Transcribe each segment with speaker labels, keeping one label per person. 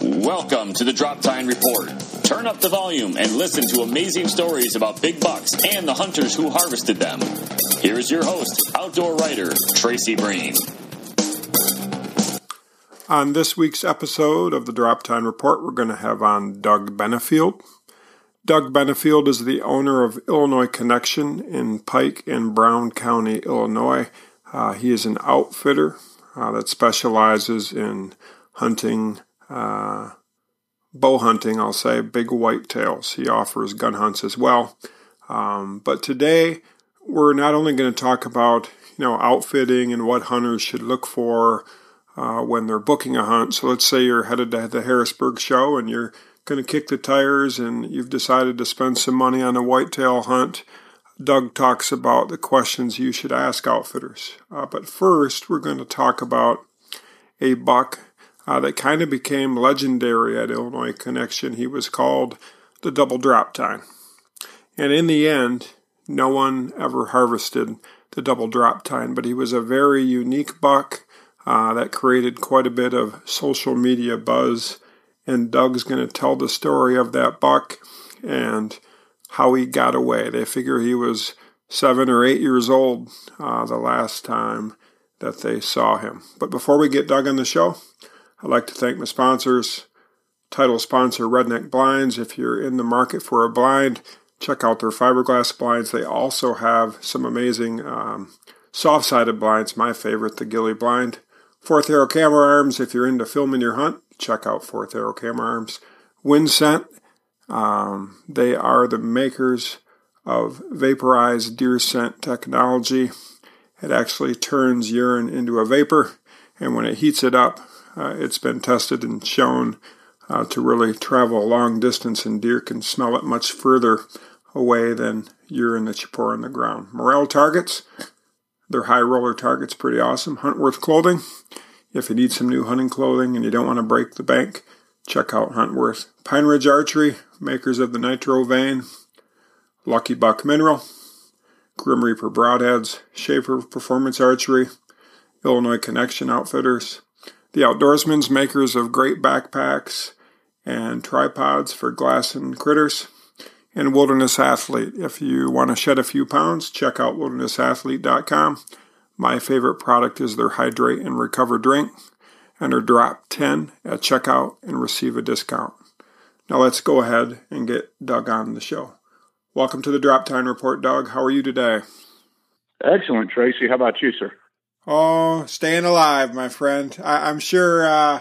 Speaker 1: Welcome to the Drop-Tine Report. Turn up the volume and listen to amazing stories about big bucks and the hunters who harvested them. Here is your host, outdoor writer Tracy Breen.
Speaker 2: On this week's episode of the Drop-Tine Report, we're going to have on Doug Benefield. Doug Benefield is the owner of Illinois Connection in Pike and Brown County, Illinois. Uh, he is an outfitter uh, that specializes in hunting uh, bow hunting, I'll say, big whitetails. He offers gun hunts as well. Um, but today, we're not only going to talk about you know outfitting and what hunters should look for uh, when they're booking a hunt. So let's say you're headed to the Harrisburg show and you're going to kick the tires and you've decided to spend some money on a whitetail hunt. Doug talks about the questions you should ask outfitters. Uh, but first, we're going to talk about a buck uh, that kind of became legendary at Illinois Connection. He was called the Double Drop Tine. And in the end, no one ever harvested the Double Drop Tine, but he was a very unique buck uh, that created quite a bit of social media buzz. And Doug's going to tell the story of that buck and how he got away. They figure he was seven or eight years old uh, the last time that they saw him. But before we get Doug on the show, I'd like to thank my sponsors. Title sponsor Redneck Blinds. If you're in the market for a blind, check out their fiberglass blinds. They also have some amazing um, soft sided blinds. My favorite, the Gilly blind. Fourth Arrow Camera Arms. If you're into filming your hunt, check out Fourth Arrow Camera Arms. Winscent. Um, they are the makers of vaporized deer scent technology. It actually turns urine into a vapor, and when it heats it up, uh, it's been tested and shown uh, to really travel a long distance, and deer can smell it much further away than urine that you pour on the ground. Morrell targets, they're high roller targets, pretty awesome. Huntworth clothing, if you need some new hunting clothing and you don't want to break the bank, check out Huntworth. Pine Ridge Archery, makers of the Nitro Vane, Lucky Buck Mineral, Grim Reaper Broadheads, Schaefer Performance Archery, Illinois Connection Outfitters, the Outdoorsman's makers of great backpacks and tripods for glass and critters, and Wilderness Athlete. If you want to shed a few pounds, check out wildernessathlete.com. My favorite product is their Hydrate and Recover drink. Enter drop 10 at checkout and receive a discount. Now let's go ahead and get Doug on the show. Welcome to the Drop-Tine Report, Doug. How are you today?
Speaker 3: Excellent, Tracy. How about you, sir?
Speaker 2: Oh, staying alive, my friend. I, am sure uh,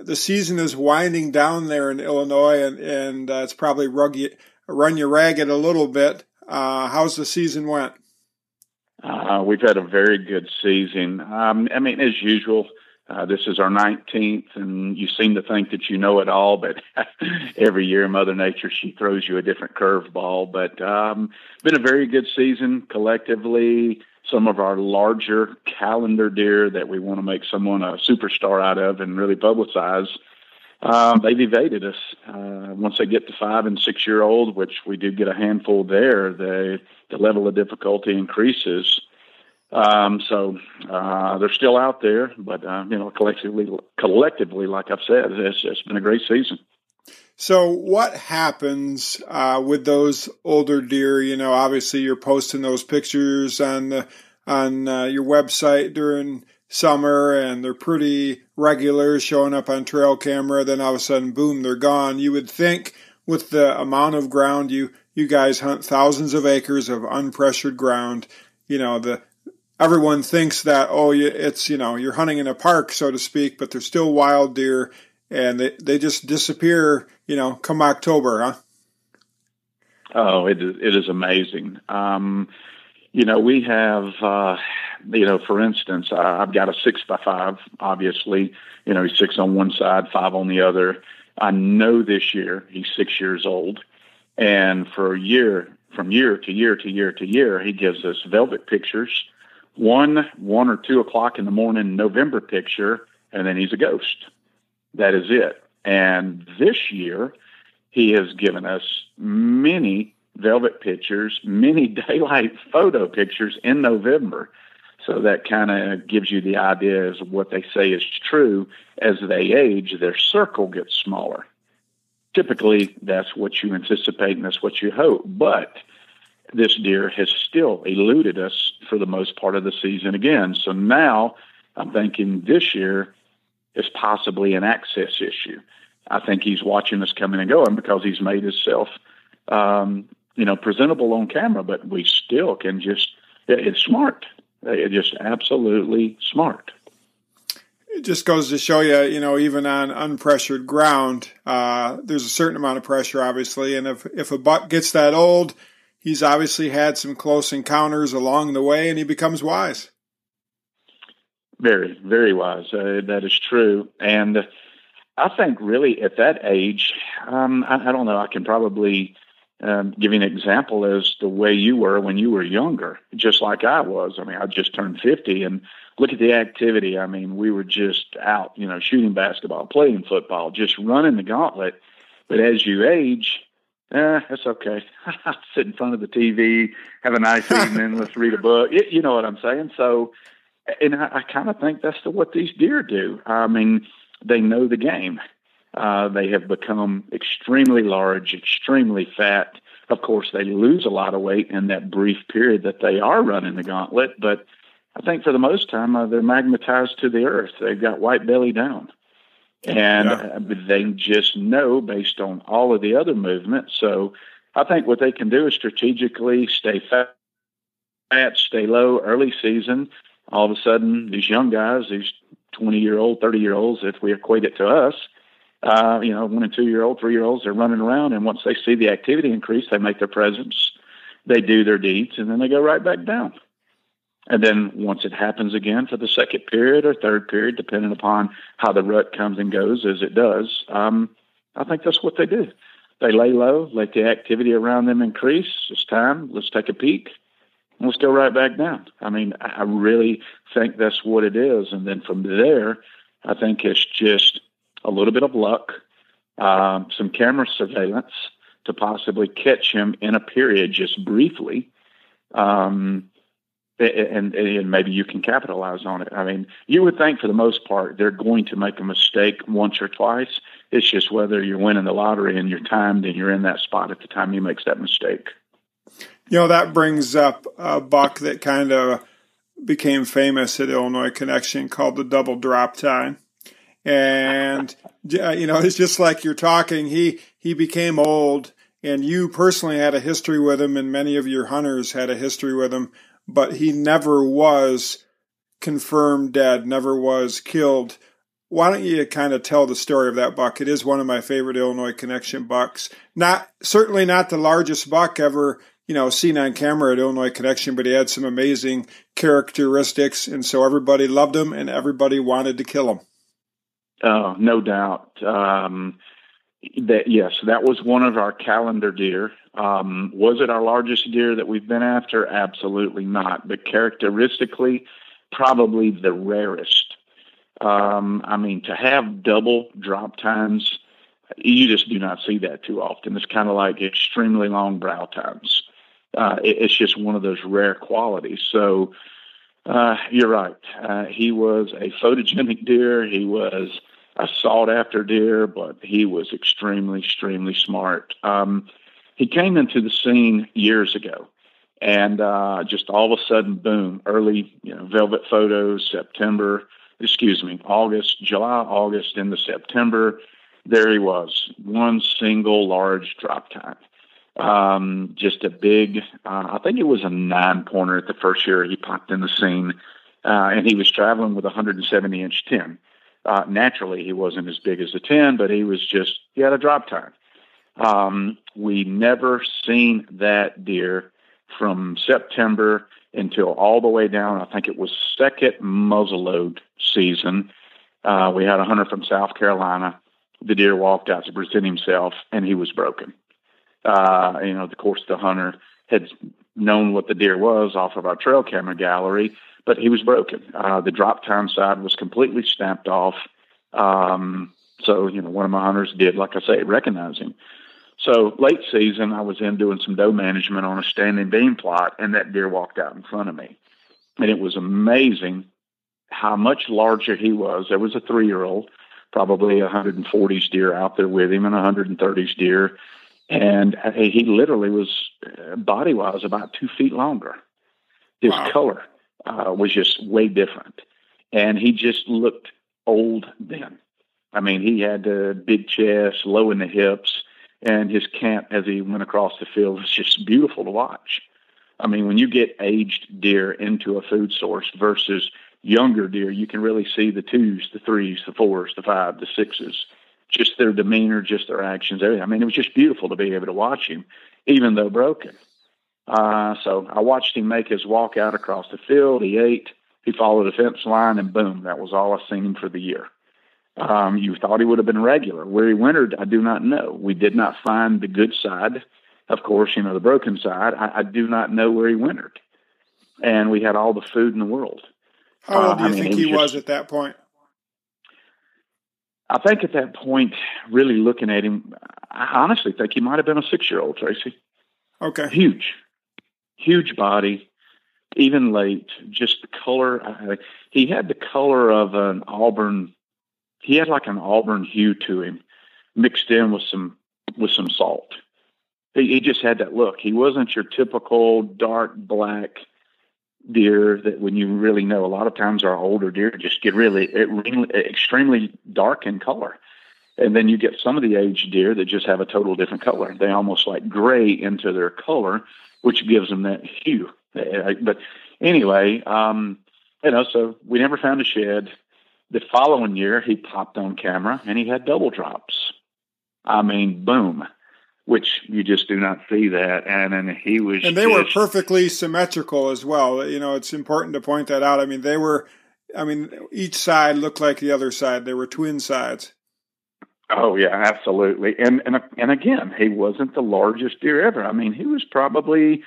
Speaker 2: the season is winding down there in Illinois, and and uh, it's probably run you ragged a little bit. Uh, how's the season went?
Speaker 3: Uh, we've had a very good season. Um, I mean, as usual, uh, this is our 19th, and you seem to think that you know it all, but every year, Mother Nature she throws you a different curveball. But um, been a very good season collectively some of our larger calendar deer that we want to make someone a superstar out of and really publicize. Um, they've evaded us. Uh, once they get to five and six year old, which we do get a handful there, the the level of difficulty increases. Um, so uh, they're still out there, but uh, you know, collectively, collectively, like I've said, it's, it's been a great season.
Speaker 2: So, what happens uh, with those older deer? You know, obviously you're posting those pictures on the, on uh, your website during summer, and they're pretty regular, showing up on trail camera. Then all of a sudden, boom, they're gone. You would think with the amount of ground you you guys hunt thousands of acres of unpressured ground. You know the everyone thinks that oh it's you know you're hunting in a park so to speak, but they're still wild deer and they, they just disappear, you know, come October, huh?
Speaker 3: Oh, it is, it is amazing. Um, you know, we have, uh, you know, for instance, I've got a six by five, obviously, you know, he's six on one side, five on the other. I know this year he's six years old. And for a year, from year to year to year to year, he gives us velvet pictures, one, one or two o'clock in the morning November picture, and then he's a ghost that is it. And this year, he has given us many velvet pictures, many daylight photo pictures in November. So that kind of gives you the idea as what they say is true. As they age, their circle gets smaller. Typically, that's what you anticipate and that's what you hope. But this deer has still eluded us for the most part of the season again. So now I'm thinking this year is possibly an access issue. I think he's watching us coming and going because he's made himself, um, you know, presentable on camera. But we still can just, it's smart. It's just absolutely smart.
Speaker 2: It just goes to show you, you know, even on unpressured ground, uh, there's a certain amount of pressure, obviously. And if, if a buck gets that old, he's obviously had some close encounters along the way and he becomes wise.
Speaker 3: Very, very wise. Uh, that is true. And I think really at that age, um, I, I, don't know, I can probably um, give you an example as the way you were when you were younger, just like I was. I mean, I just turned 50 and look at the activity. I mean, we were just out, you know, shooting basketball, playing football, just running the gauntlet. But as you age, eh, it's okay. Sit in front of the TV, have a nice evening, let's read a book. It, you know what I'm saying? So, and I, I kind of think that's the, what these deer do. I mean, they know the game. Uh, they have become extremely large, extremely fat. Of course, they lose a lot of weight in that brief period that they are running the gauntlet, but I think for the most time uh, they're magnetized to the earth. They've got white belly down, and yeah. uh, they just know based on all of the other movements. So I think what they can do is strategically stay fat, fat, stay low early season. All of a sudden, these young guys, these 20 year old, 30 year olds, if we equate it to us, uh, you know, one and two year old, three year olds, they're running around. And once they see the activity increase, they make their presence, they do their deeds, and then they go right back down. And then once it happens again for the second period or third period, depending upon how the rut comes and goes as it does, um, I think that's what they do. They lay low, let the activity around them increase. It's time. Let's take a peek let's go right back down. I mean, I really think that's what it is. And then from there, I think it's just a little bit of luck, um, some camera surveillance to possibly catch him in a period just briefly. Um, and, and maybe you can capitalize on it. I mean, you would think for the most part they're going to make a mistake once or twice. It's just whether you're winning the lottery and you're timed and you're in that spot at the time he makes that mistake.
Speaker 2: You know, that brings up a buck that kind of became famous at Illinois Connection called the double drop tine. And, you know, it's just like you're talking. He, he became old and you personally had a history with him and many of your hunters had a history with him, but he never was confirmed dead, never was killed. Why don't you kind of tell the story of that buck? It is one of my favorite Illinois Connection bucks. Not certainly not the largest buck ever you know, seen on camera at Illinois Connection, but he had some amazing characteristics, and so everybody loved him and everybody wanted to kill him.
Speaker 3: Oh, no doubt. Um, that yes, that was one of our calendar deer. Um, was it our largest deer that we've been after? Absolutely not. But characteristically, probably the rarest. Um, I mean, to have double drop tines, you just do not see that too often. It's kind of like extremely long brow tines uh, it, it's just one of those rare qualities. So uh, you're right. Uh, he was a photogenic deer. He was a sought after deer, but he was extremely, extremely smart. Um, he came into the scene years ago and uh, just all of a sudden, boom, early, you know, velvet photos, September, excuse me, August, July, August into September. There he was, one single large drop tine. Um, just a big, uh, I think it was a nine pointer at the first year he popped in the scene, uh, and he was traveling with a 170 inch 10. Uh, naturally, he wasn't as big as a 10, but he was just, he had a drop tine. Um, we never seen that deer from September until all the way down. I think it was second muzzleload season. Uh, we had a hunter from South Carolina. The deer walked out to present himself, and he was broken. Uh, you know, of course, the hunter had known what the deer was off of our trail camera gallery, but he was broken. Uh, the drop tine side was completely snapped off. Um, so, you know, one of my hunters did, like I say, recognize him. So late season, I was in doing some doe management on a standing beam plot, and that deer walked out in front of me. and it was amazing how much larger he was. There was a three year old, probably a 140s deer out there with him, and a 130s deer, and he literally was uh, body wise about two feet longer. His wow. color uh, was just way different, and he just looked old then. I mean, he had a big chest, low in the hips, and his camp as he went across the field was just beautiful to watch. I mean, when you get aged deer into a food source versus younger deer, you can really see the twos, the threes, the fours, the five, the sixes, just their demeanor, just their actions, everything. I mean, it was just beautiful to be able to watch him, even though broken. Uh, so I watched him make his walk out across the field. He ate, he followed the fence line, and boom, that was all I seen him for the year. Um, you thought he would have been regular. Where he wintered, I do not know. We did not find the good side. Of course, you know, the broken side. I, I do not know where he wintered. And we had all the food in the world.
Speaker 2: How old do you uh, think he, was, was at that point?
Speaker 3: I think at that point, really looking at him, I honestly think he might have been a six year old, Tracy.
Speaker 2: Okay.
Speaker 3: Huge, huge body, even late. Just the color. Uh, he had the color of an auburn. He had like an auburn hue to him, mixed in with some with some salt. He, he just had that look. He wasn't your typical dark black deer that when you really know a lot of times our older deer just get really extremely dark in color. And then you get some of the aged deer that just have a total different color. They almost like gray into their color which gives them that hue. But anyway um you know so we never found a shed. The following year he popped on camera and he had double drops. I mean boom which you just do not see that. And and he was,
Speaker 2: and they
Speaker 3: just,
Speaker 2: were perfectly symmetrical as well. You know, it's important to point that out. I mean, they were, I mean, each side looked like the other side. They were twin sides.
Speaker 3: Oh yeah, absolutely. And and and again, he wasn't the largest deer ever. I mean, he was probably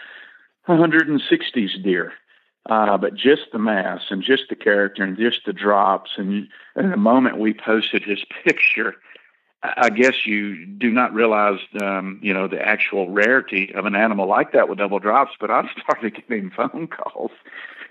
Speaker 3: 160s deer. Uh, but just the mass and just the character and just the drops and, and the moment we posted his picture, I guess you do not realize, um, you know, the actual rarity of an animal like that with double drops. But I started getting phone calls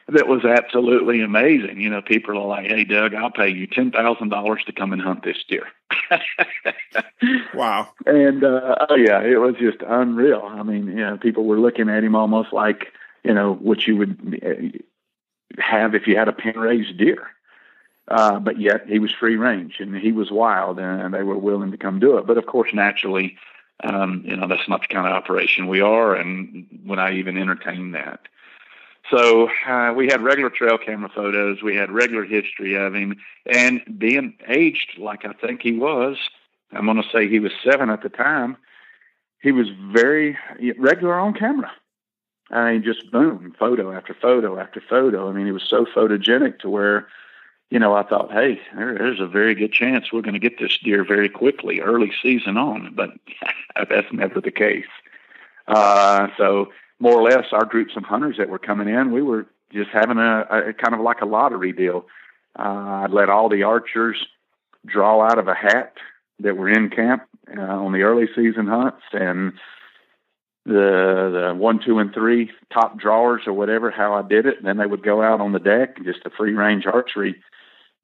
Speaker 3: that was absolutely amazing. You know, people are like, "Hey, Doug, I'll pay you ten thousand dollars to come and hunt this deer."
Speaker 2: wow!
Speaker 3: And uh, oh yeah, it was just unreal. I mean, you know, people were looking at him almost like you know what you would uh, have if you had a pen raised deer. Uh, but yet he was free range and he was wild and they were willing to come do it. But of course, naturally, um, you know, that's not the kind of operation we are. And when I even entertain that. So uh, we had regular trail camera photos. We had regular history of him, and being aged like I think he was, I'm going to say he was seven at the time. He was very regular on camera. I mean, just boom, photo after photo after photo. I mean, he was so photogenic to where you know, I thought, hey, there's a very good chance we're going to get this deer very quickly, early season on. But that's never the case. Uh, so more or less, our groups of hunters that were coming in, we were just having a, a kind of like a lottery deal. Uh, I'd let all the archers draw out of a hat that were in camp uh, on the early season hunts, and the the one, two, and three top drawers or whatever. How I did it, and then they would go out on the deck, just a free range archery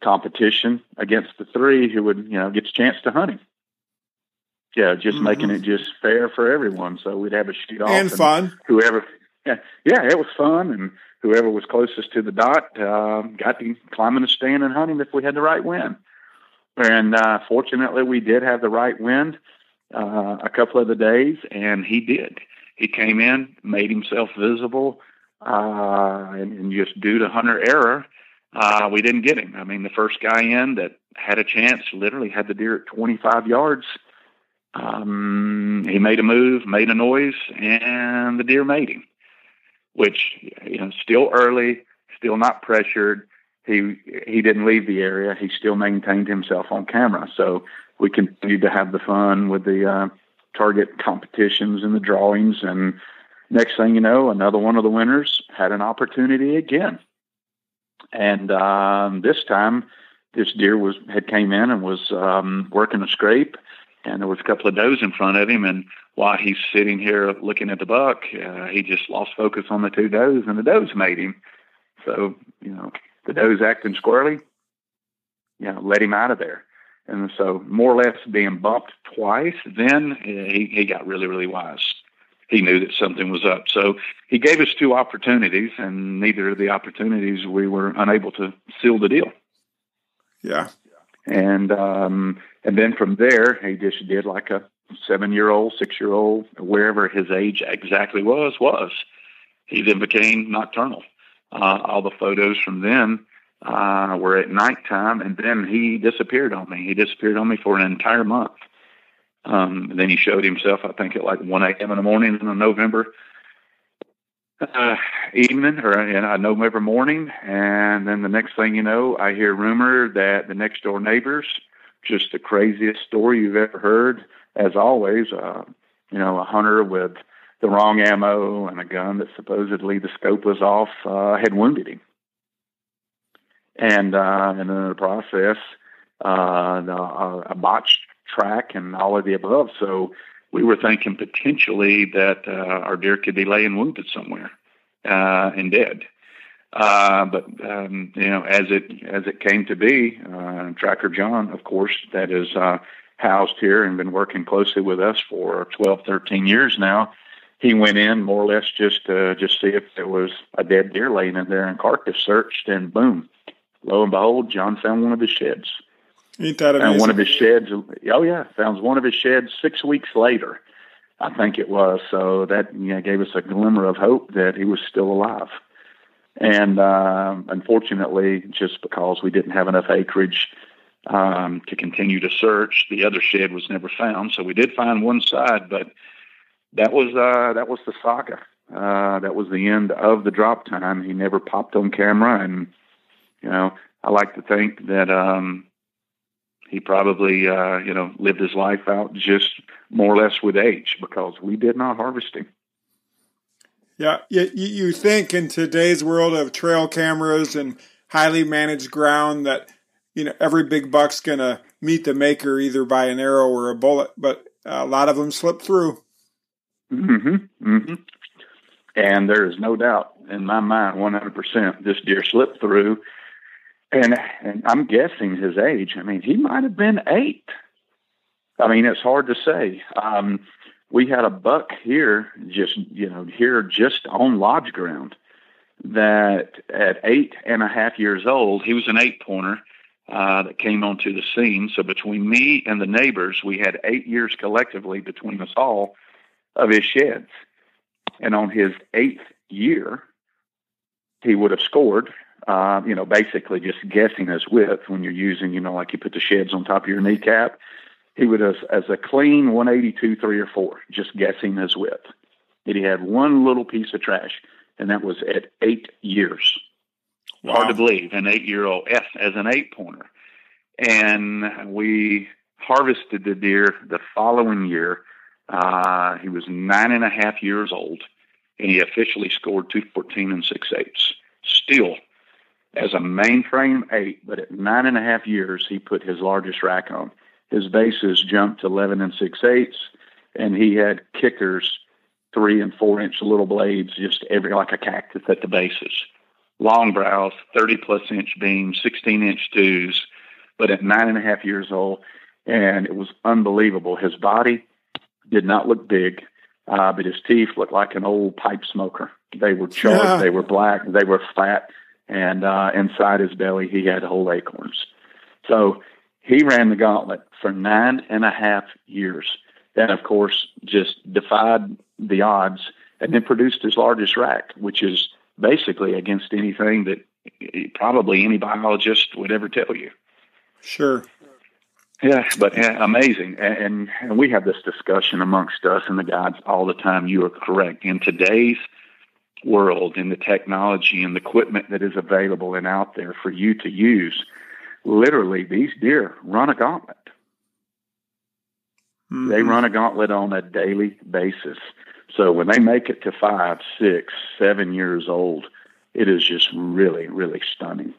Speaker 3: competition against the three who would, you know, get a chance to hunt him. Yeah, just mm-hmm. making it just fair for everyone. So we'd have a shoot off
Speaker 2: and, and fun.
Speaker 3: Whoever, yeah, yeah, it was fun, and whoever was closest to the dot uh, got to climb in the stand and hunt him if we had the right wind. And uh, fortunately, we did have the right wind uh, a couple of the days, and he did. He came in, made himself visible, uh, and, and just due to hunter error, uh, we didn't get him. I mean, the first guy in that had a chance literally had the deer at 25 yards. Um, he made a move, made a noise, and the deer made him. Which you know, still early, still not pressured. He he didn't leave the area. He still maintained himself on camera. So we continued to have the fun with the uh, target competitions and the drawings. And next thing you know, another one of the winners had an opportunity again and um, this time, this deer was had came in and was um, working a scrape, and there was a couple of does in front of him. And while he's sitting here looking at the buck, uh, he just lost focus on the two does, and the does made him. So, you know, the doe's acting squirrely, you know, let him out of there. And so, more or less being bumped twice, then he, he got really, really wise. He knew that something was up. So he gave us two opportunities, and neither of the opportunities we were unable to seal the deal.
Speaker 2: Yeah.
Speaker 3: And um, and then from there, he just did like a seven year old, six year old, wherever his age exactly was, was. He then became nocturnal. Uh, all the photos from then uh, were at nighttime, and then he disappeared on me. He disappeared on me for an entire month. Um, then he showed himself, I think, at like 1 a.m. in the morning in November uh, evening or in uh, November morning. And then the next thing you know, I hear rumor that the next door neighbors, just the craziest story you've ever heard, as always, uh, you know, a hunter with the wrong ammo and a gun that supposedly the scope was off uh, had wounded him. And uh, and in the process, uh, the, uh, a botched track and all of the above. So we were thinking potentially that uh, our deer could be laying wounded somewhere uh, and dead. Uh, but um, you know, as it as it came to be, uh, Tracker John, of course, that is uh, housed here and been working closely with us for 12, 13 years now. He went in more or less just to just see if there was a dead deer laying in there and carcass searched, and boom, lo and behold, John found one of his sheds.
Speaker 2: Ain't that amazing?
Speaker 3: And one of his sheds, oh yeah, found one of his sheds six weeks later, I think it was. So that you know, gave us a glimmer of hope that he was still alive. And uh, unfortunately, just because we didn't have enough acreage um, to continue to search, the other shed was never found. So we did find one side, but that was uh, that was the saga. Uh, that was the end of the drop tine. He never popped on camera, and you know, I like to think that um, he probably uh, you know lived his life out just more or less with age because we did not harvest him.
Speaker 2: Yeah, you, you think in today's world of trail cameras and highly managed ground that you know every big buck's gonna meet the maker either by an arrow or a bullet, but a lot of them slip through.
Speaker 3: Mm-hmm. Mm-hmm. And there is no doubt in my mind, 100%, this deer slipped through and and I'm guessing his age. I mean, he might have been eight. I mean, it's hard to say. Um, we had a buck here, just you know, here just on lodge ground. That at eight and a half years old, he was an eight pointer uh, that came onto the scene. So between me and the neighbors, we had eight years collectively between us all of his sheds. And on his eighth year, he would have scored uh, you know, basically just guessing his width when you're using, you know, like you put the sheds on top of your kneecap. He would as, as a clean 182, three or four, just guessing his width. And he had one little piece of trash, and that was at eight years. Wow. Hard to believe, an eight year old S as an eight pointer. And we harvested the deer the following year. Uh, he was nine and a half years old, and he officially scored 214 and six eighths. Still as a mainframe eight, but at nine and a half years, he put his largest rack on. His bases jumped to 11 and six eighths, and he had kickers, three and four inch little blades, just every like a cactus at the bases. Long brows, 30 plus inch beams, 16 inch twos, but at nine and a half years old, and it was unbelievable. His body did not look big, uh, but his teeth looked like an old pipe smoker. They were charred, yeah. they were black, they were fat and uh, inside his belly he had whole acorns. So he ran the gauntlet for nine and a half years. Then, of course, just defied the odds and then produced his largest rack, which is basically against anything that probably any biologist would ever tell you.
Speaker 2: Sure.
Speaker 3: Yeah, but yeah, amazing. And, and we have this discussion amongst us and the guides all the time. You are correct. In today's world and the technology and the equipment that is available and out there for you to use, literally these deer run a gauntlet. Mm-hmm. They run a gauntlet on a daily basis. So when they make it to five, six, seven years old, it is just really, really stunning.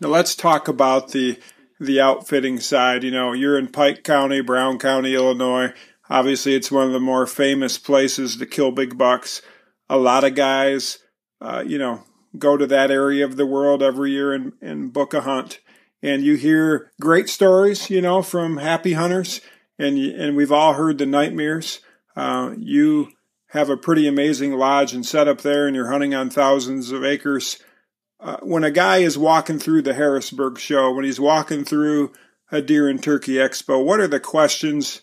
Speaker 2: Now let's talk about the the outfitting side. You know, you're in Pike County, Brown County, Illinois. Obviously, it's one of the more famous places to kill big bucks a lot of guys, uh, you know, go to that area of the world every year and, and book a hunt. And you hear great stories, you know, from happy hunters, and and we've all heard the nightmares. Uh, you have a pretty amazing lodge and setup there, and you're hunting on thousands of acres. Uh, when a guy is walking through the Harrisburg show, when he's walking through a deer and turkey expo, what are the questions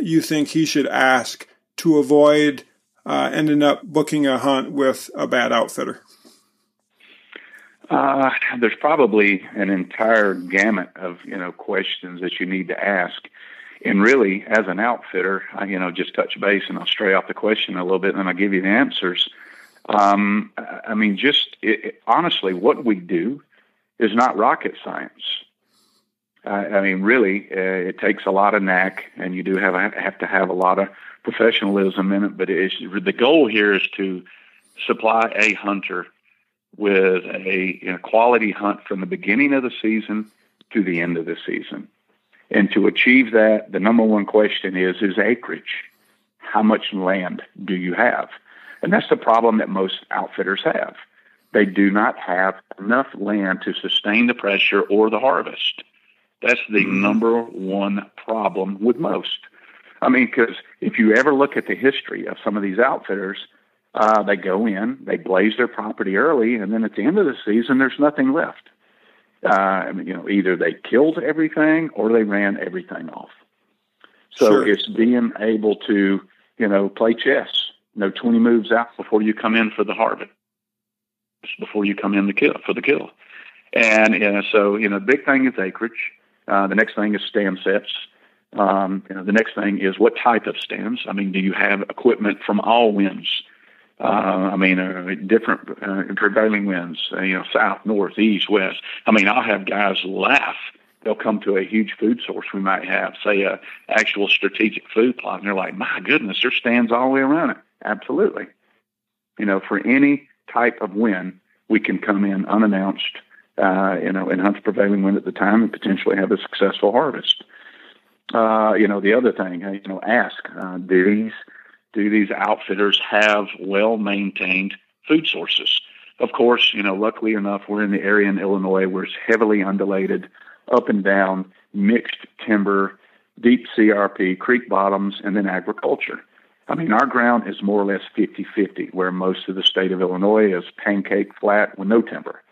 Speaker 2: you think he should ask to avoid uh, ending up booking a hunt with a bad outfitter?
Speaker 3: Uh, there's probably an entire gamut of you know questions that you need to ask, and really, as an outfitter, I, you know, just touch base and I'll stray off the question a little bit, and then I'll give you the answers. Um, I mean, just it, it, honestly, what we do is not rocket science. I mean, really, uh, it takes a lot of knack, and you do have have to have a lot of professionalism in it. But the goal here is to supply a hunter with a know, quality hunt from the beginning of the season to the end of the season. And to achieve that, the number one question is is acreage. How much land do you have? And that's the problem that most outfitters have. They do not have enough land to sustain the pressure or the harvest. That's the mm-hmm. number one problem with most. I mean, because if you ever look at the history of some of these outfitters, uh, they go in, they blaze their property early, and then at the end of the season, there's nothing left. Uh, I mean, you know, either they killed everything or they ran everything off. So sure. it's being able to, you know, play chess. You know, 20 moves out before you come in for the harvest, before you come in the kill for the kill. And you know, so, you know, the big thing is acreage. Uh, the next thing is stand sets. Um, you know, the next thing is what type of stands. I mean, do you have equipment from all winds? Uh, I mean, uh, different uh, prevailing winds, uh, you know, south, north, east, west. I mean, I'll have guys laugh. They'll come to a huge food source we might have, say a actual strategic food plot, and they're like, "My goodness, there's stands all the way around it." Absolutely. You know, for any type of wind, we can come in unannounced, uh, you know, and hunt the prevailing wind at the time and potentially have a successful harvest. Uh, you know, the other thing, uh, you know, ask, uh, do these do these outfitters have well maintained food sources? Of course, you know, luckily enough, we're in the area in Illinois where it's heavily undulated, up and down, mixed timber, deep CRP, creek bottoms, and then agriculture. I mean, our ground is more or less 50 50, where most of the state of Illinois is pancake flat with no timber.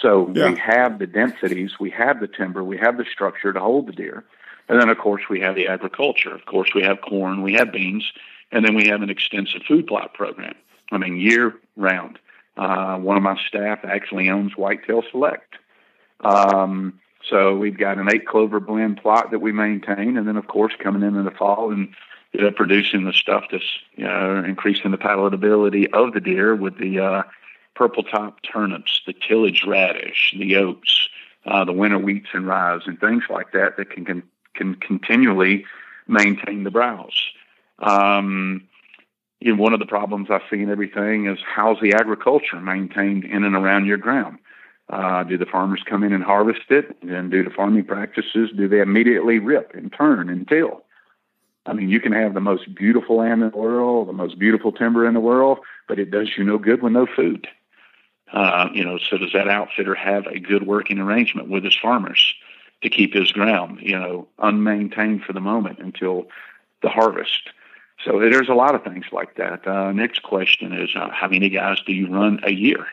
Speaker 3: So yeah. we have the densities, we have the timber, we have the structure to hold the deer. And then, of course, we have the agriculture. Of course, we have corn, we have beans, and then we have an extensive food plot program. I mean, year round. Uh, one of my staff actually owns Whitetail Select. Um, so we've got an eight clover blend plot that we maintain, and then, of course, coming in in the fall and you know, producing the stuff that's you know, increasing the palatability of the deer with the uh, purple top turnips, the tillage radish, the oats, uh, the winter wheats and rye, and things like that that can, can can continually maintain the browse. Um, you know, one of the problems I see in everything is how's the agriculture maintained in and around your ground? Uh, do the farmers come in and harvest it? And do the farming practices, do they immediately rip and turn and till? I mean, you can have the most beautiful land in the world, the most beautiful timber in the world, but it does you no good with no food. Uh, you know, so does that outfitter have a good working arrangement with his farmers? to keep his ground, you know, unmaintained for the moment until the harvest. So there's a lot of things like that. Uh, next question is uh, how many guys do you run a year?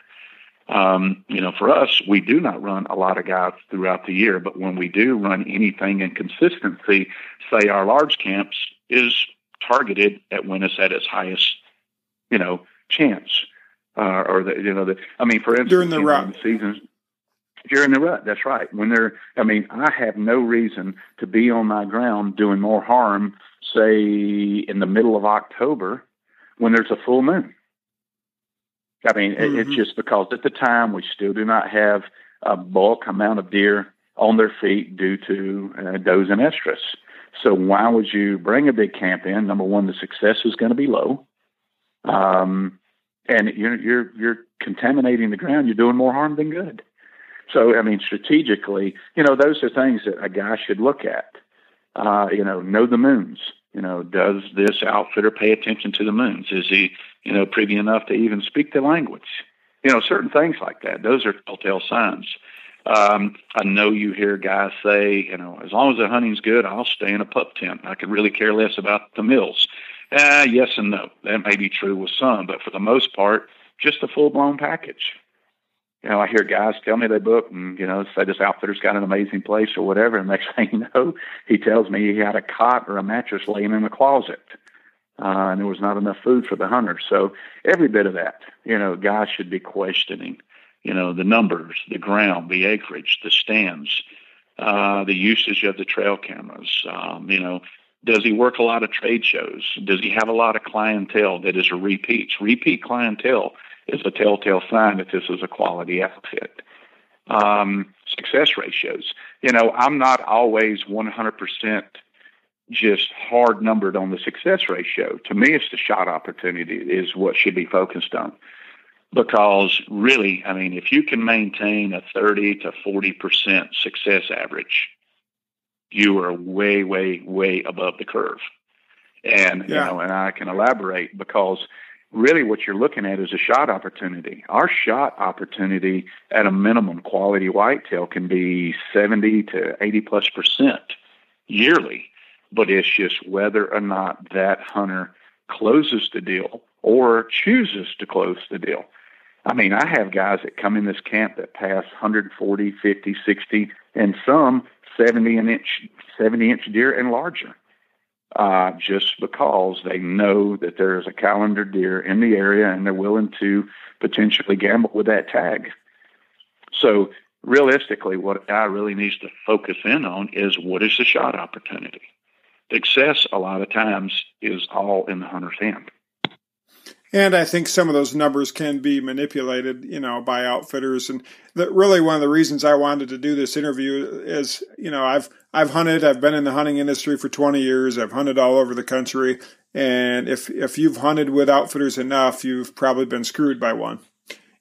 Speaker 3: Um, you know, for us, we do not run a lot of guys throughout the year, but when we do run anything in consistency, say our large camps is targeted at when it's at its highest, you know, chance. Uh, or the, you know, the, I mean, for instance,
Speaker 2: during the,
Speaker 3: you the season, during the rut. That's right. When they're, I mean, I have no reason to be on my ground doing more harm, say in the middle of October, when there's a full moon. I mean, mm-hmm. it's just because at the time we still do not have a bulk amount of deer on their feet due to uh, does and estrus. So why would you bring a big camp in? Number one, the success is going to be low, um, and you're you're you're contaminating the ground. You're doing more harm than good. So, I mean, strategically, you know, those are things that a guy should look at. Uh, you know, know the moons. You know, does this outfitter pay attention to the moons? Is he, you know, privy enough to even speak the language? You know, certain things like that. Those are telltale signs. Um, I know you hear guys say, you know, as long as the hunting's good, I'll stay in a pup tent. I could really care less about the mills. Uh, yes and no. That may be true with some, but for the most part, just a full blown package. You know, I hear guys tell me they book and, you know, say this outfitter's got an amazing place or whatever. And next thing you know, he tells me he had a cot or a mattress laying in the closet. Uh, and there was not enough food for the hunters. So every bit of that, you know, guys should be questioning you know, the numbers, the ground, the acreage, the stands, uh, the usage of the trail cameras. Um, you know, does he work a lot of trade shows? Does he have a lot of clientele that is repeats? Repeat clientele is a telltale sign that this is a quality outfit. Um, success ratios. You know, I'm not always 100% just hard numbered on the success ratio. To me, it's the shot opportunity is what should be focused on because really, I mean, if you can maintain a 30 to 40% success average, you are way, way, way above the curve. And, yeah. you know, and I can elaborate because really what you're looking at is a shot opportunity. Our shot opportunity at a minimum quality whitetail can be 70 to 80 plus percent yearly, but it's just whether or not that hunter closes the deal or chooses to close the deal. I mean, I have guys that come in this camp that pass 140, 50, 60, and some 70 inch, 70 inch deer and larger. Uh, just because they know that there's a calendar deer in the area and they're willing to potentially gamble with that tag. So realistically, what I really needs to focus in on is what is the shot opportunity. Success a lot of times is all in the hunter's hand.
Speaker 2: And I think some of those numbers can be manipulated, you know, by outfitters. And that really one of the reasons I wanted to do this interview is, you know, I've I've hunted. I've been in the hunting industry for 20 years. I've hunted all over the country. And if if you've hunted with outfitters enough, you've probably been screwed by one.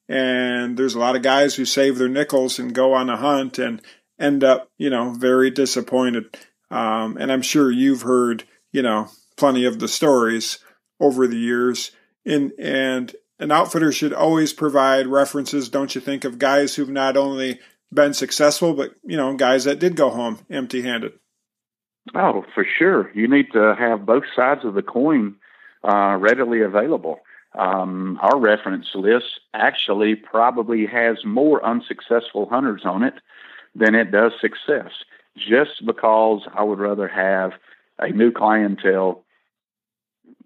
Speaker 2: And there's a lot of guys who save their nickels and go on a hunt and end up, you know, very disappointed. Um, and I'm sure you've heard, you know, plenty of the stories over the years and and an outfitter should always provide references, don't you think, of guys who've not only been successful, but you know, guys that did go home empty-handed.
Speaker 3: Oh, for sure. You need to have both sides of the coin uh, readily available. Um, our reference list actually probably has more unsuccessful hunters on it than it does success, just because I would rather have a new clientele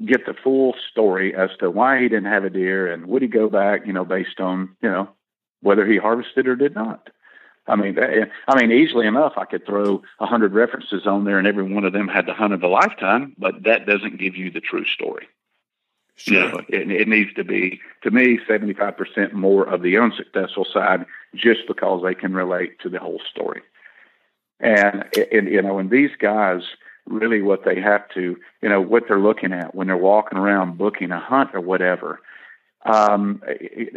Speaker 3: get the full story as to why he didn't have a deer and would he go back, you know, based on, you know, whether he harvested or did not. I mean, I mean, easily enough, I could throw a hundred references on there, and every one of them had the hunt of a lifetime. But that doesn't give you the true story. Sure. You know, it, it needs to be, to me, seventy-five percent more of the unsuccessful side, just because they can relate to the whole story. And, and you know, and these guys, really what they have to, you know, what they're looking at when they're walking around booking a hunt or whatever. Um,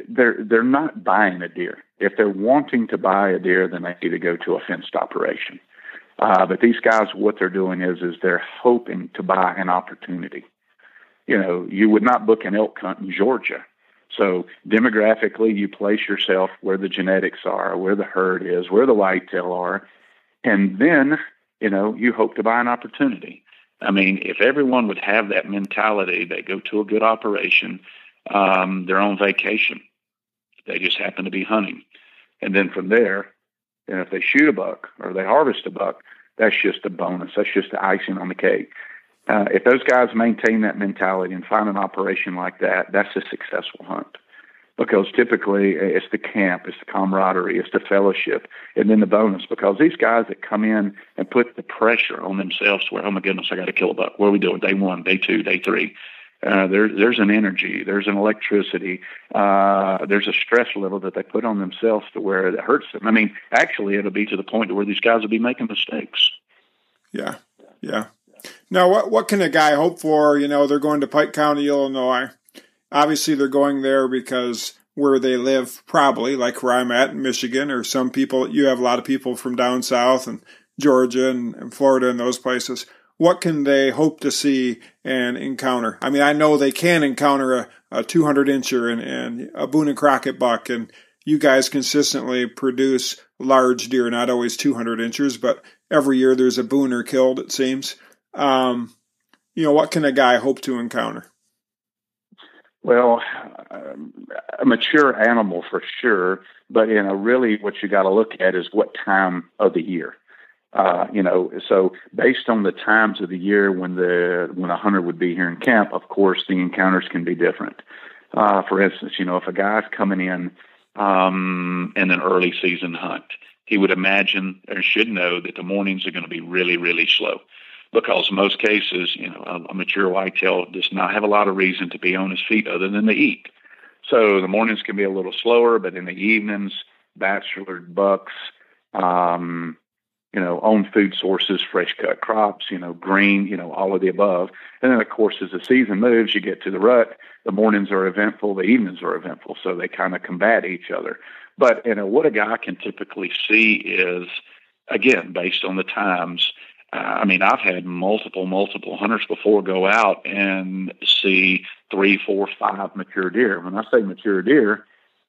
Speaker 3: they're they're not buying a deer. If they're wanting to buy a deer, then they need to go to a fenced operation. Uh, but these guys, what they're doing is is they're hoping to buy an opportunity. You know, you would not book an elk hunt in Georgia. So demographically, you place yourself where the genetics are, where the herd is, where the whitetail are, and then you know, you hope to buy an opportunity. I mean, if everyone would have that mentality, they go to a good operation, um, they're on vacation. They just happen to be hunting. And then from there, and if they shoot a buck or they harvest a buck, that's just a bonus. That's just the icing on the cake. Uh, if those guys maintain that mentality and find an operation like that, that's a successful hunt because typically it's the camp, it's the camaraderie, it's the fellowship, and then the bonus. Because these guys that come in and put the pressure on themselves, where oh my goodness, I got to kill a buck. What are we doing? Day one, day two, day three. Uh, there, there's an energy, there's an electricity, uh, there's a stress level that they put on themselves to where it hurts them. I mean, actually, it'll be to the point where these guys will be making mistakes.
Speaker 2: Yeah, yeah. Now, what what can a guy hope for? You know, they're going to Pike County, Illinois Obviously, they're going there because where they live, probably like where I'm at in Michigan, or some people, you have a lot of people from down south and Georgia and, and Florida and those places. what can they hope to see and encounter? I mean, I know they can encounter a, a 200 incher and, and a Boone and Crockett buck, and you guys consistently produce large deer, not always 200 inchers, but every year there's a booner killed, it seems. Um, you know, what can a guy hope to encounter?
Speaker 3: Well, a mature animal for sure, but in a really what you got to look at is what time of the year. Uh, you know, so based on the times of the year when the when a hunter would be here in camp, of course the encounters can be different. Uh, for instance, you know, if a guy's coming in um, in an early season hunt, he would imagine or should know that the mornings are going to be really, really slow because most cases, you know, a, a mature whitetail does not have a lot of reason to be on his feet other than to eat. So the mornings can be a little slower, but in the evenings, bachelor bucks, um, you know, own food sources, fresh cut crops, you know, green, you know, all of the above. And then, of course, as the season moves, you get to the rut. The mornings are eventful, the evenings are eventful, so they kind of combat each other. But you know, what a guy can typically see is, again, based on the times, I mean, I've had multiple, multiple hunters before go out and see three, four, five mature deer. When I say mature deer,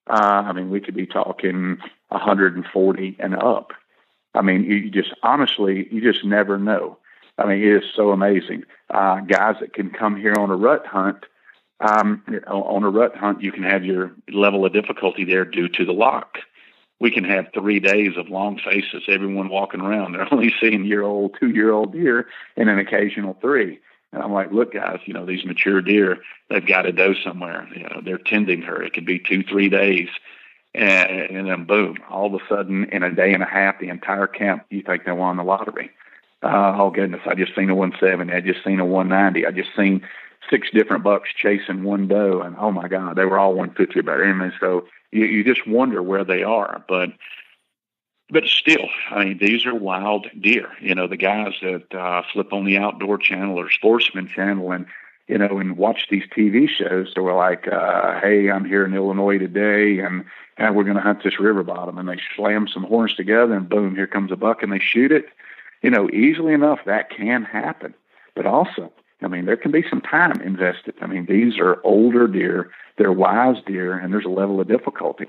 Speaker 3: uh, I mean we could be talking 140 and up. I mean, you just honestly, you just never know. I mean, it is so amazing. Uh, guys that can come here on a rut hunt, um, on a rut hunt, you can have your level of difficulty there due to the lock we can have three days of long faces, everyone walking around. They're only seeing year old, two year old deer and an occasional three. And I'm like, look, guys, you know, these mature deer, they've got to doe somewhere. You know, they're tending her. It could be two, three days. And, and then boom, all of a sudden in a day and a half, the entire camp, you think they won the lottery. Uh, oh goodness, I just seen a 170. I just seen a 190. I just seen six different bucks chasing one doe. And oh my God, they were all 150 or better. And so you, you just wonder where they are. But but still, I mean, these are wild deer. You know, the guys that uh, flip on the Outdoor Channel or Sportsman Channel and you know and watch these TV shows. They were like, uh, "Hey, I'm here in Illinois today, and and we're going to hunt this river bottom." And they slam some horns together, and boom, here comes a buck, and they shoot it. You know, easily enough that can happen. But also, I mean, there can be some time invested. I mean, these are older deer they're wise deer, and there's a level of difficulty.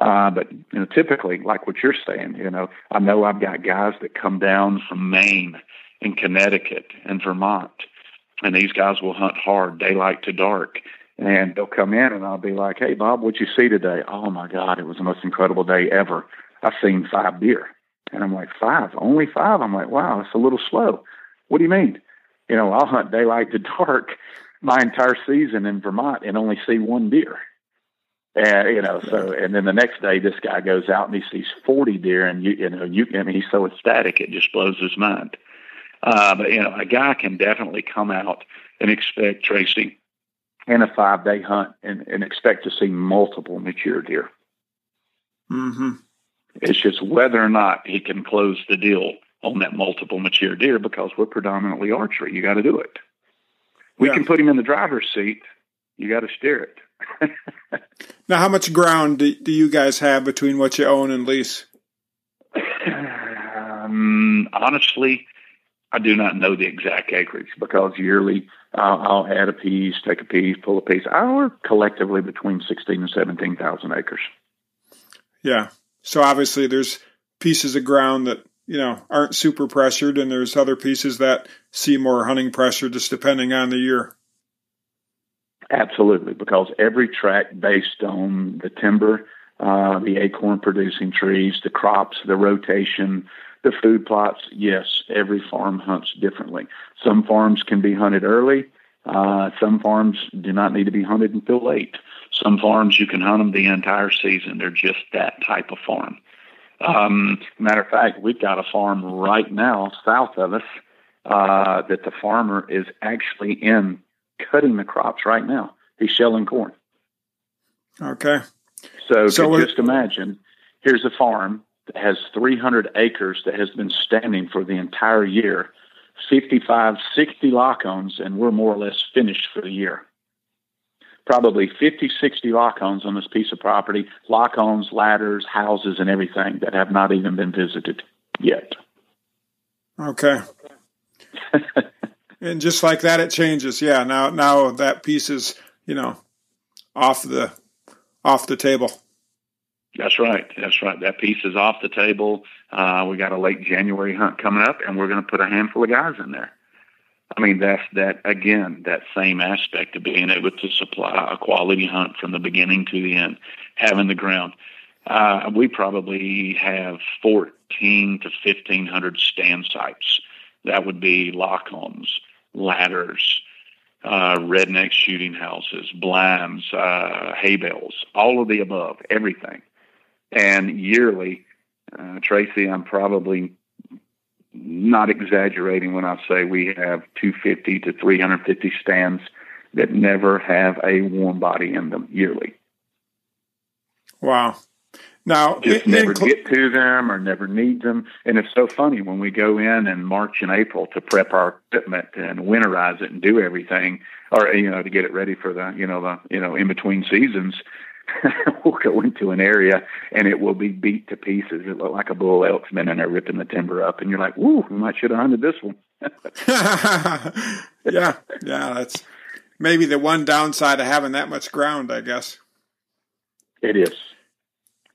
Speaker 3: Uh, but you know, typically, like what you're saying, you know, I know I've got guys that come down from Maine and Connecticut and Vermont, and these guys will hunt hard, daylight to dark. And they'll come in, and I'll be like, "Hey, Bob, what'd you see today?" Oh my God, it was the most incredible day ever. I've seen five deer, and I'm like, five, only five. I'm like, wow, it's a little slow. What do you mean? You know, I'll hunt daylight to dark, my entire season in Vermont and only see one deer. And you know, so and then the next day, this guy goes out and he sees forty deer, and you you know, you I mean, he's so ecstatic it just blows his mind. Uh, but you know, a guy can definitely come out and expect Tracy in a five day hunt and, and expect to see multiple mature deer.
Speaker 2: Mm-hmm.
Speaker 3: It's just whether or not he can close the deal on that multiple mature deer because we're predominantly archery. You got to do it. We yeah. can put him in the driver's seat. You got to steer it.
Speaker 2: now, how much ground do, do, you guys have between what you own and lease?
Speaker 3: Um, honestly, I do not know the exact acreage because yearly uh, I'll add a piece, take a piece, pull a piece. Our collectively between sixteen and seventeen thousand acres.
Speaker 2: Yeah. So obviously, there's pieces of ground that you know, aren't super pressured, and there's other pieces that see more hunting pressure just depending on the year.
Speaker 3: Absolutely, because every track based on the timber, uh, the acorn producing trees, the crops, the rotation, the food plots, yes, every farm hunts differently. Some farms can be hunted early. Uh, some farms do not need to be hunted until late. Some farms you can hunt them the entire season. They're just that type of farm. Um, matter of fact, we've got a farm right now south of us uh, that the farmer is actually in cutting the crops right now. He's shelling corn.
Speaker 2: Okay.
Speaker 3: So, so just imagine here's a farm that has 300 acres that has been standing for the entire year, 55, 60 lock-ons, and we're more or less finished for the year probably 50, 60 lock-ons on this piece of property, lock-ons, ladders, houses, and everything that have not even been visited yet.
Speaker 2: Okay. and just like that, it changes. Yeah. Now, now that piece is, you know, off the, off the table.
Speaker 3: That's right. That's right. That piece is off the table. Uh, we got a late January hunt coming up, and we're going to put a handful of guys in there. I mean, that's that again, that same aspect of being able to supply a quality hunt from the beginning to the end, having the ground. Uh, we probably have 14 to 1500 stand sites. That would be lock-ons, ladders, uh, redneck shooting houses, blinds, uh, hay bales, all of the above, everything. And yearly, uh, Tracy, I'm probably not exaggerating when I say we have 250 to 350 stands that never have a warm body in them yearly.
Speaker 2: Wow. Now,
Speaker 3: just never get to them or never need them. And it's so funny when we go in in March and April to prep our equipment and winterize it and do everything, or you know, to get it ready for the you know the you know in between seasons. we'll go into an area and it will be beat to pieces. It look like a bull elk's been in there ripping the timber up, and you're like, "Ooh, we might should have hunted this one."
Speaker 2: yeah, yeah, that's maybe the one downside of having that much ground, I guess.
Speaker 3: It is.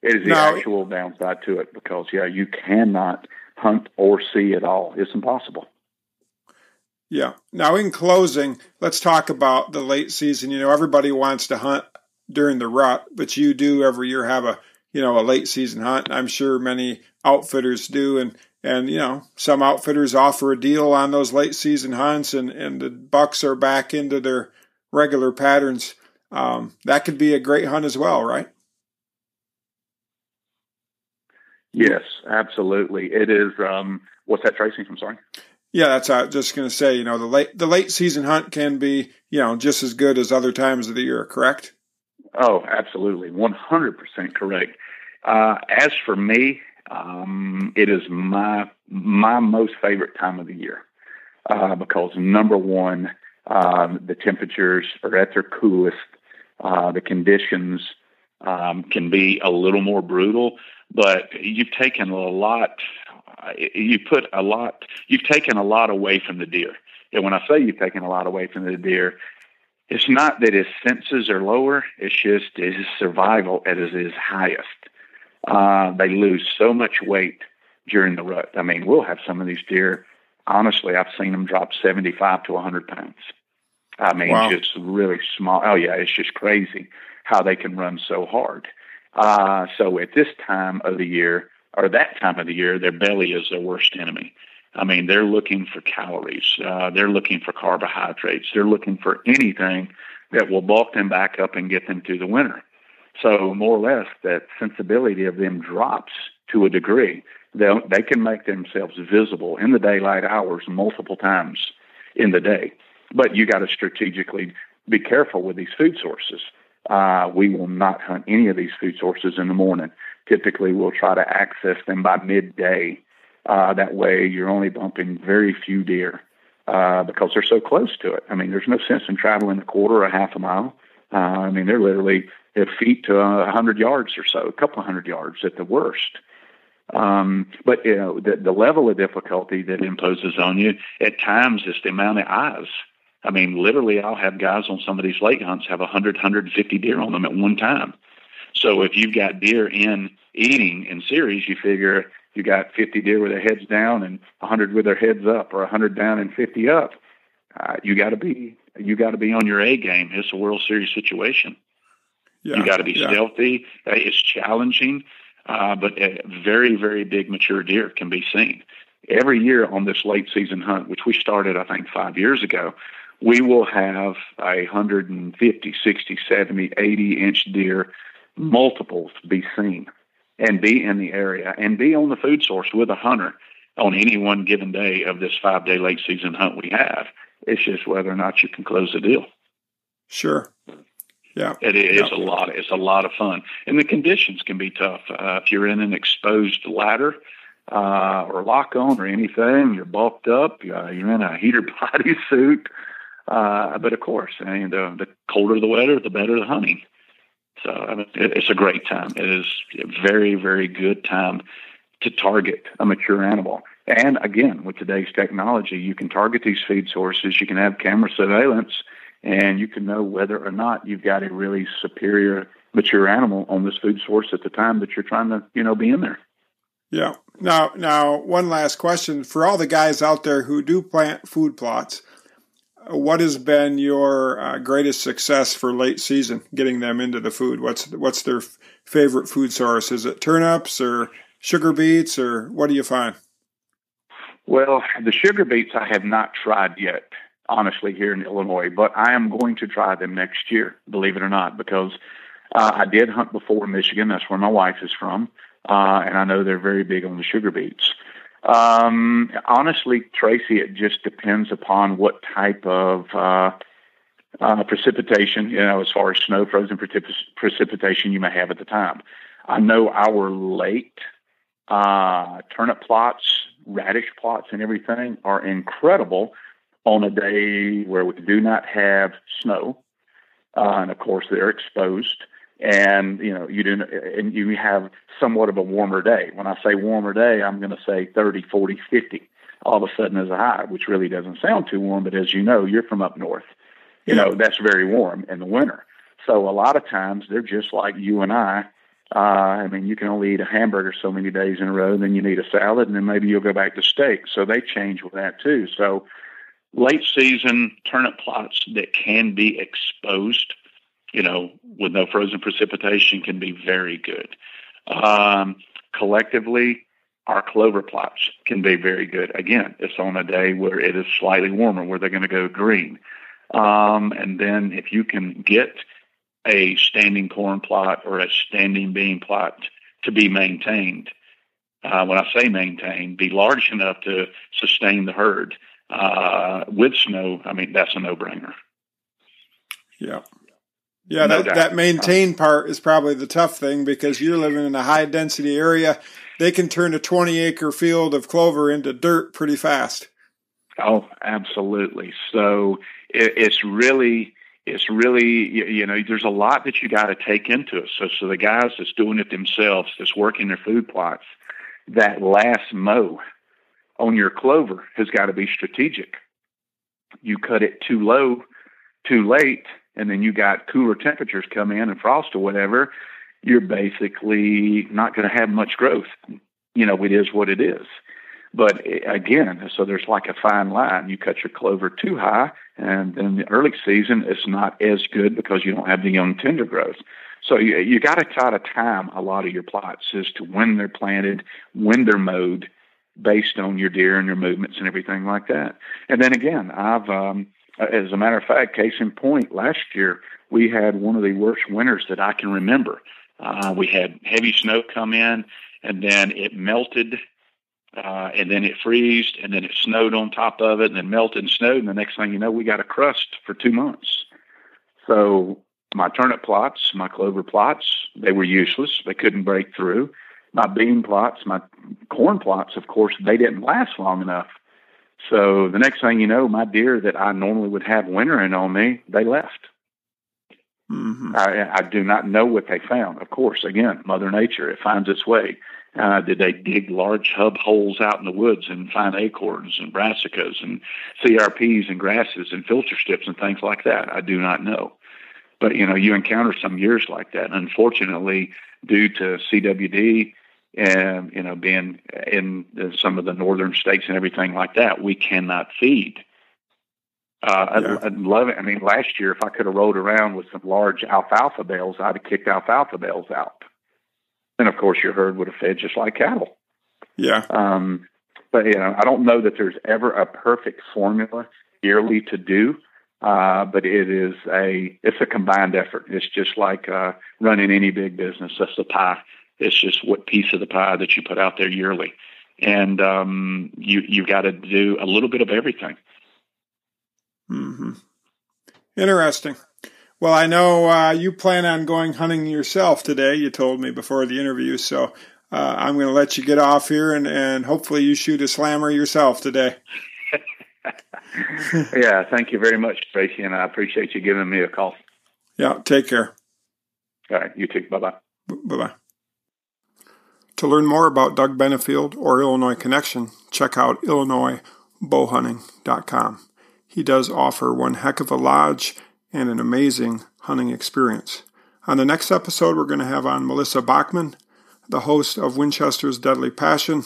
Speaker 3: It is the now, actual downside to it because yeah, you cannot hunt or see at all. It's impossible.
Speaker 2: Yeah. Now, in closing, let's talk about the late season. You know, everybody wants to hunt during the rut, but you do every year have a you know a late season hunt. I'm sure many outfitters do, and and you know some outfitters offer a deal on those late season hunts, and and the bucks are back into their regular patterns. Um, that could be a great hunt as well, right?
Speaker 3: Yes, absolutely. It is. Um, what's that, Tracy? I'm sorry.
Speaker 2: Yeah, that's uh, just going to say. You know, the late the late season hunt can be you know just as good as other times of the year. Correct?
Speaker 3: Oh, absolutely, 100% correct. Uh, as for me, um, it is my my most favorite time of the year uh, because number one, um, the temperatures are at their coolest. Uh, the conditions um, can be a little more brutal, but you've taken a lot. You put a lot. You've taken a lot away from the deer. And when I say you've taken a lot away from the deer, it's not that his senses are lower, it's just his survival at his highest. Uh, they lose so much weight during the rut. I mean, we'll have some of these deer, honestly, I've seen them drop 75 to 100 pounds. I mean, wow. just really small. Oh, yeah, it's just crazy how they can run so hard. Uh, so at this time of the year, or that time of the year, their belly is their worst enemy. I mean, they're looking for calories. Uh, they're looking for carbohydrates. They're looking for anything that will bulk them back up and get them through the winter. So more or less, that sensibility of them drops to a degree. They they can make themselves visible in the daylight hours multiple times in the day. But you got to strategically be careful with these food sources. Uh, we will not hunt any of these food sources in the morning. Typically, we'll try to access them by midday uh, that way, you're only bumping very few deer uh, because they're so close to it. I mean, there's no sense in traveling a quarter or a half a mile. Uh, I mean, they're literally at feet to a hundred yards or so, a couple hundred yards at the worst. Um, but you know, the, the level of difficulty that imposes on you at times is the amount of eyes. I mean, literally, I'll have guys on some of these late hunts have 100, 150 deer on them at one time. So if you've got deer in eating in series, you figure you got 50 deer with their heads down and 100 with their heads up, or 100 down and 50 up. Uh, you got to be you got to be on your A game. It's a World Series situation. Yeah, you got to be yeah. stealthy. It's challenging, uh, but a very very big mature deer can be seen every year on this late season hunt, which we started I think five years ago. We will have a 150, 60, 70, 80 inch deer multiples be seen and be in the area and be on the food source with a hunter on any one given day of this five day late season hunt we have. It's just whether or not you can close the deal.
Speaker 2: Sure. Yeah.
Speaker 3: It is yeah. a lot. It's a lot of fun. And the conditions can be tough. Uh, if you're in an exposed ladder, uh, or lock on or anything, you're bulked up, uh, you're in a heater body suit. Uh, but of course, I mean, the, the colder the weather, the better the hunting. So I mean, it's a great time. It is a very, very good time to target a mature animal. And again, with today's technology, you can target these feed sources, you can have camera surveillance, and you can know whether or not you've got a really superior mature animal on this food source at the time that you're trying to, you know, be in there.
Speaker 2: Yeah. Now, now, one last question for all the guys out there who do plant food plots. What has been your uh, greatest success for late season, getting them into the food? What's what's their f- favorite food source? Is it turnips or sugar beets, or what do you find?
Speaker 3: Well, the sugar beets I have not tried yet, honestly, here in Illinois, but I am going to try them next year, believe it or not, because uh, I did hunt before in Michigan. That's where my wife is from, uh, and I know they're very big on the sugar beets. Um, honestly, Tracy, it just depends upon what type of uh, uh, precipitation, you know, as far as snow, frozen precip- precipitation you may have at the time. I know our late uh, turnip plots, radish plots, and everything are incredible on a day where we do not have snow. Uh, and of course, they're exposed. And you know, you do, and you have somewhat of a warmer day. When I say warmer day, I'm going to say 30, 40, 50 all of a sudden as a high, which really doesn't sound too warm. But as you know, you're from up north. You know, that's very warm in the winter. So a lot of times they're just like you and I uh, I mean, you can only eat a hamburger so many days in a row, then you need a salad, and then maybe you'll go back to steak. So they change with that too. So late season turnip plots that can be exposed, you know, with no frozen precipitation can be very good. Um, collectively, our clover plots can be very good. Again, it's on a day where it is slightly warmer, where they're going to go green. Um, and then if you can get a standing corn plot or a standing bean plot to be maintained. Uh, when I say maintained, be large enough to sustain the herd. Uh, with snow, I mean, that's a no brainer.
Speaker 2: Yeah. Yeah, no that, that maintain part is probably the tough thing because you're living in a high density area. They can turn a 20 acre field of clover into dirt pretty fast.
Speaker 3: Oh, absolutely. So it, it's really it's really you know there's a lot that you got to take into it. So so the guys that's doing it themselves, that's working their food plots, that last mow on your clover has got to be strategic. You cut it too low, too late, and then you got cooler temperatures come in and frost or whatever. You're basically not going to have much growth. You know, it is what it is. But eh, again, so there's like a fine line. You cut your clover too high, and then the early season, it's not as good because you don't have the young tender growth. So you, you got to try to time a lot of your plots as to when they're planted, when they're mowed, based on your deer and your movements and everything like that. And then again, I've, um, as a matter of fact, case in point, last year we had one of the worst winters that I can remember. Uh, we had heavy snow come in, and then it melted uh, and then it freezed, and then it snowed on top of it, and then melted and snowed, and the next thing you know, we got a crust for two months. So my turnip plots, my clover plots, they were useless. They couldn't break through. My bean plots, my corn plots, of course, they didn't last long enough. So the next thing you know, my deer that I normally would have wintering on me, they left. Mm-hmm. I, I do not know what they found. Of course, again, Mother Nature, it finds its way. Uh, did they dig large hub holes out in the woods and find acorns and brassicas and CRPs and grasses and filter strips and things like that? I do not know. But you know, you encounter some years like that. Unfortunately, due to CWD and you know being in some of the northern states and everything like that, we cannot feed. Uh, yeah. I'd, I'd love it. I mean, last year, if I could have rode around with some large alfalfa bales, I'd have kicked alfalfa bales out and of course your herd would have fed just like cattle.
Speaker 2: Yeah.
Speaker 3: Um, but you know, I don't know that there's ever a perfect formula yearly to do. Uh, but it is a it's a combined effort. It's just like uh, running any big business. That's the pie. It's just what piece of the pie that you put out there yearly, and um, you you've got to do a little bit of everything.
Speaker 2: Hmm. Interesting. Well, I know uh, you plan on going hunting yourself today. You told me before the interview, so uh, I'm going to let you get off here, and, and hopefully you shoot a slammer yourself today.
Speaker 3: yeah, thank you very much, Tracy, and I appreciate you giving me a call.
Speaker 2: Yeah, take care.
Speaker 3: All right, you too. Bye bye.
Speaker 2: Bye bye. To learn more about Doug Benefield or Illinois Connection, check out IllinoisBowhunting.com. He does offer one heck of a lodge and an amazing hunting experience. On the next episode, we're going to have on Melissa Bachman, the host of Winchester's Deadly Passion.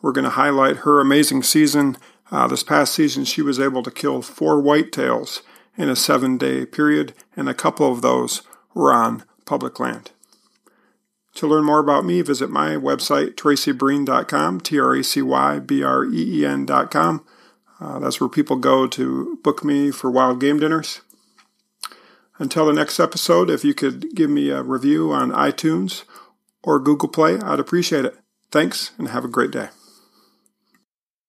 Speaker 2: We're going to highlight her amazing season. Uh, this past season, she was able to kill four whitetails in a seven day period, and a couple of those were on public land. To learn more about me, visit my website, tracybreen.com, T R A C Y B R E E N.com. Uh, that's where people go to book me for wild game dinners. Until the next episode, if you could give me a review on iTunes or Google Play, I'd appreciate it. Thanks and have a great day.